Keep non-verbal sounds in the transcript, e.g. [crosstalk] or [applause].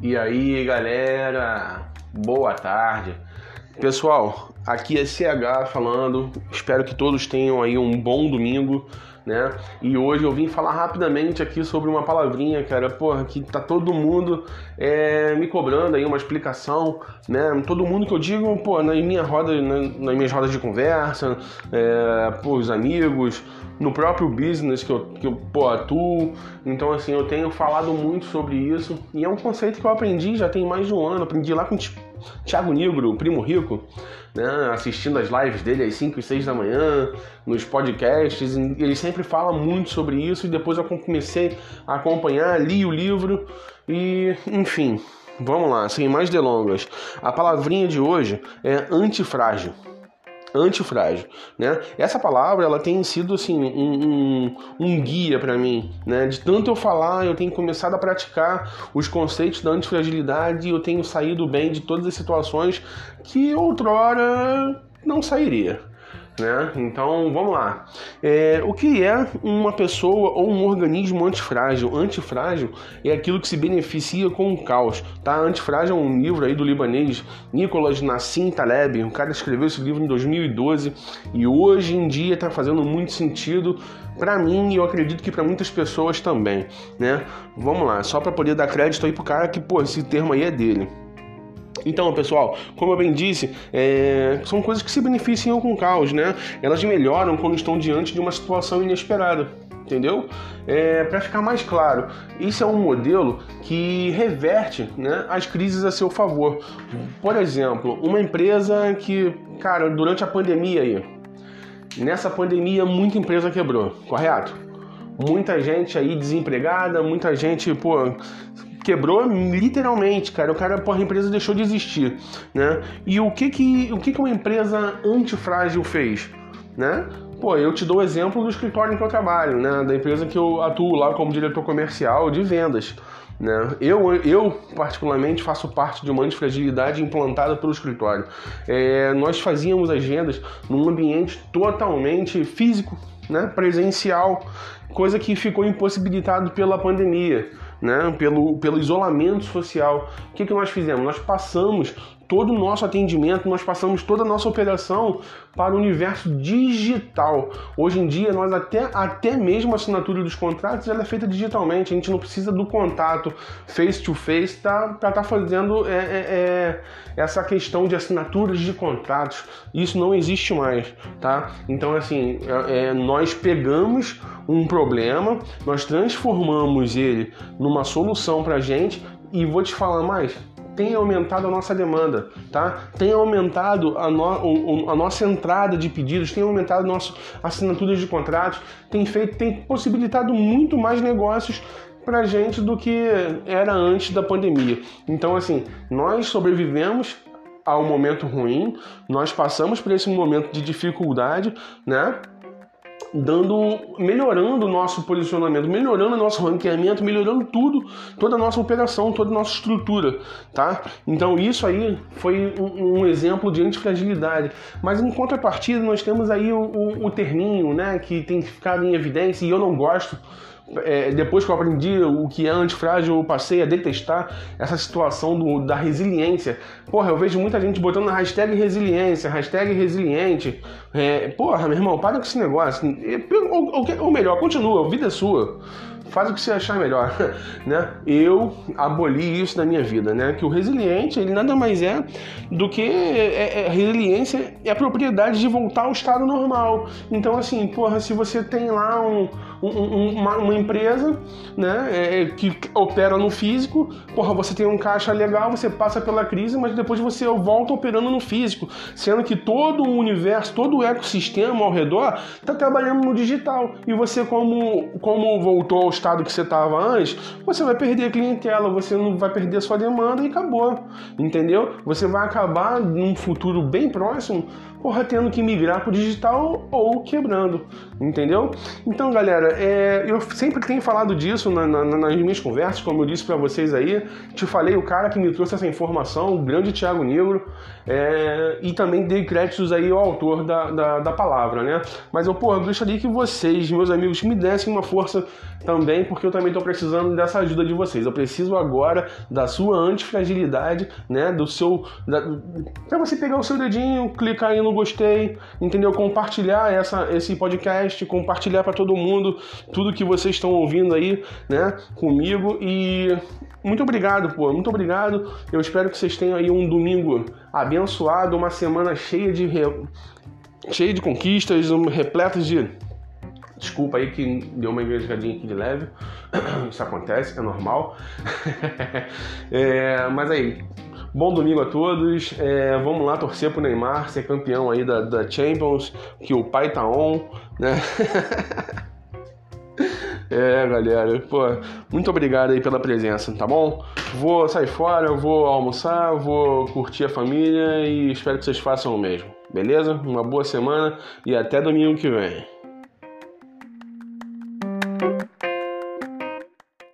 E aí, galera, boa tarde. Pessoal, aqui é CH falando. Espero que todos tenham aí um bom domingo né? E hoje eu vim falar rapidamente aqui sobre uma palavrinha, cara, porra, que tá todo mundo é, me cobrando aí uma explicação, né? Todo mundo que eu digo, pô, nas minhas rodas, nas minhas rodas de conversa, é, os amigos, no próprio business que eu, que eu pô, atuo. Então, assim, eu tenho falado muito sobre isso e é um conceito que eu aprendi já tem mais de um ano, aprendi lá com Thiago Negro, primo rico, né, assistindo as lives dele às 5 e 6 da manhã, nos podcasts, ele sempre fala muito sobre isso e depois eu comecei a acompanhar, li o livro e, enfim, vamos lá, sem mais delongas. A palavrinha de hoje é antifrágil antifrágil, né? Essa palavra ela tem sido assim um, um, um guia para mim, né? De tanto eu falar, eu tenho começado a praticar os conceitos da antifragilidade e eu tenho saído bem de todas as situações que outrora não sairia. Né? Então vamos lá. É, o que é uma pessoa ou um organismo antifrágil? Antifrágil é aquilo que se beneficia com o caos. Tá? Antifrágil é um livro aí do libanês Nicolas Nassim Taleb. O cara escreveu esse livro em 2012 e hoje em dia está fazendo muito sentido para mim e eu acredito que para muitas pessoas também. Né? Vamos lá, só para poder dar crédito aí pro cara que pô, esse termo aí é dele. Então, pessoal, como eu bem disse, é, são coisas que se beneficiam com o caos, né? Elas melhoram quando estão diante de uma situação inesperada, entendeu? É, Para ficar mais claro, isso é um modelo que reverte né, as crises a seu favor. Por exemplo, uma empresa que, cara, durante a pandemia aí, nessa pandemia muita empresa quebrou, correto? Muita gente aí desempregada, muita gente, pô, quebrou literalmente, cara. O cara, porra, a empresa deixou de existir, né? E o que que, o que, que uma empresa antifrágil fez, né? Pô, eu te dou o exemplo do escritório em que eu trabalho, né? Da empresa que eu atuo lá como diretor comercial de vendas. Né? Eu, eu, particularmente, faço parte de uma antifragilidade implantada pelo escritório. É, nós fazíamos as vendas num ambiente totalmente físico, né? presencial, coisa que ficou impossibilitado pela pandemia né, pelo, pelo isolamento social. O que, que nós fizemos? Nós passamos todo o nosso atendimento, nós passamos toda a nossa operação para o universo digital. Hoje em dia, nós até, até mesmo a assinatura dos contratos ela é feita digitalmente, a gente não precisa do contato face to face para estar tá fazendo é, é, é, essa questão de assinaturas de contratos. Isso não existe mais, tá? Então, assim, é, é, nós pegamos um problema, nós transformamos ele numa solução para gente e vou te falar mais tem aumentado a nossa demanda, tá? Tem aumentado a, no, a nossa entrada de pedidos, tem aumentado nossas assinaturas de contratos, tem feito, tem possibilitado muito mais negócios para gente do que era antes da pandemia. Então, assim, nós sobrevivemos ao momento ruim, nós passamos por esse momento de dificuldade, né? Dando, melhorando o nosso posicionamento, melhorando o nosso ranqueamento, melhorando tudo, toda a nossa operação, toda a nossa estrutura, tá? Então isso aí foi um, um exemplo de antifragilidade. Mas em contrapartida nós temos aí o, o, o terminho, né, que tem ficado em evidência e eu não gosto é, depois que eu aprendi o que é antifrágil, eu passei a detestar essa situação do, da resiliência. Porra, eu vejo muita gente botando hashtag resiliência, hashtag resiliente. É, porra, meu irmão, para com esse negócio. Ou, ou, ou melhor, continua, vida é sua faz o que você achar melhor, [laughs] né? Eu aboli isso da minha vida, né? Que o resiliente, ele nada mais é do que é, é, resiliência é a propriedade de voltar ao estado normal. Então, assim, porra, se você tem lá um, um, uma, uma, empresa, né, é, que opera no físico, porra, você tem um caixa legal, você passa pela crise, mas depois você volta operando no físico, sendo que todo o universo, todo o ecossistema ao redor está trabalhando no digital. E você, como, como voltou ao estado que você estava antes, você vai perder a clientela, você não vai perder a sua demanda e acabou. Entendeu? Você vai acabar num futuro bem próximo, porra, tendo que migrar para o digital ou quebrando. Entendeu? Então, galera, é, eu sempre tenho falado disso na, na, nas minhas conversas, como eu disse para vocês aí. Te falei o cara que me trouxe essa informação, o grande Tiago Negro, é, e também dei créditos aí ao autor da, da, da palavra, né? Mas eu, porra, gostaria que vocês, meus amigos, me dessem uma força também também, porque eu também estou precisando dessa ajuda de vocês. Eu preciso agora da sua antifragilidade, né? Do seu. Da, pra você pegar o seu dedinho, clicar aí no gostei, entendeu? Compartilhar essa, esse podcast, compartilhar para todo mundo tudo que vocês estão ouvindo aí, né? Comigo e muito obrigado, pô, muito obrigado. Eu espero que vocês tenham aí um domingo abençoado, uma semana cheia de re... cheia de conquistas, repletas de Desculpa aí que deu uma engasgadinha aqui de leve. [clears throat] Isso acontece, é normal. [laughs] é, mas aí, bom domingo a todos. É, vamos lá torcer pro Neymar ser campeão aí da, da Champions, que o pai tá on, né? [laughs] É, galera, pô, muito obrigado aí pela presença, tá bom? Vou sair fora, vou almoçar, vou curtir a família e espero que vocês façam o mesmo, beleza? Uma boa semana e até domingo que vem.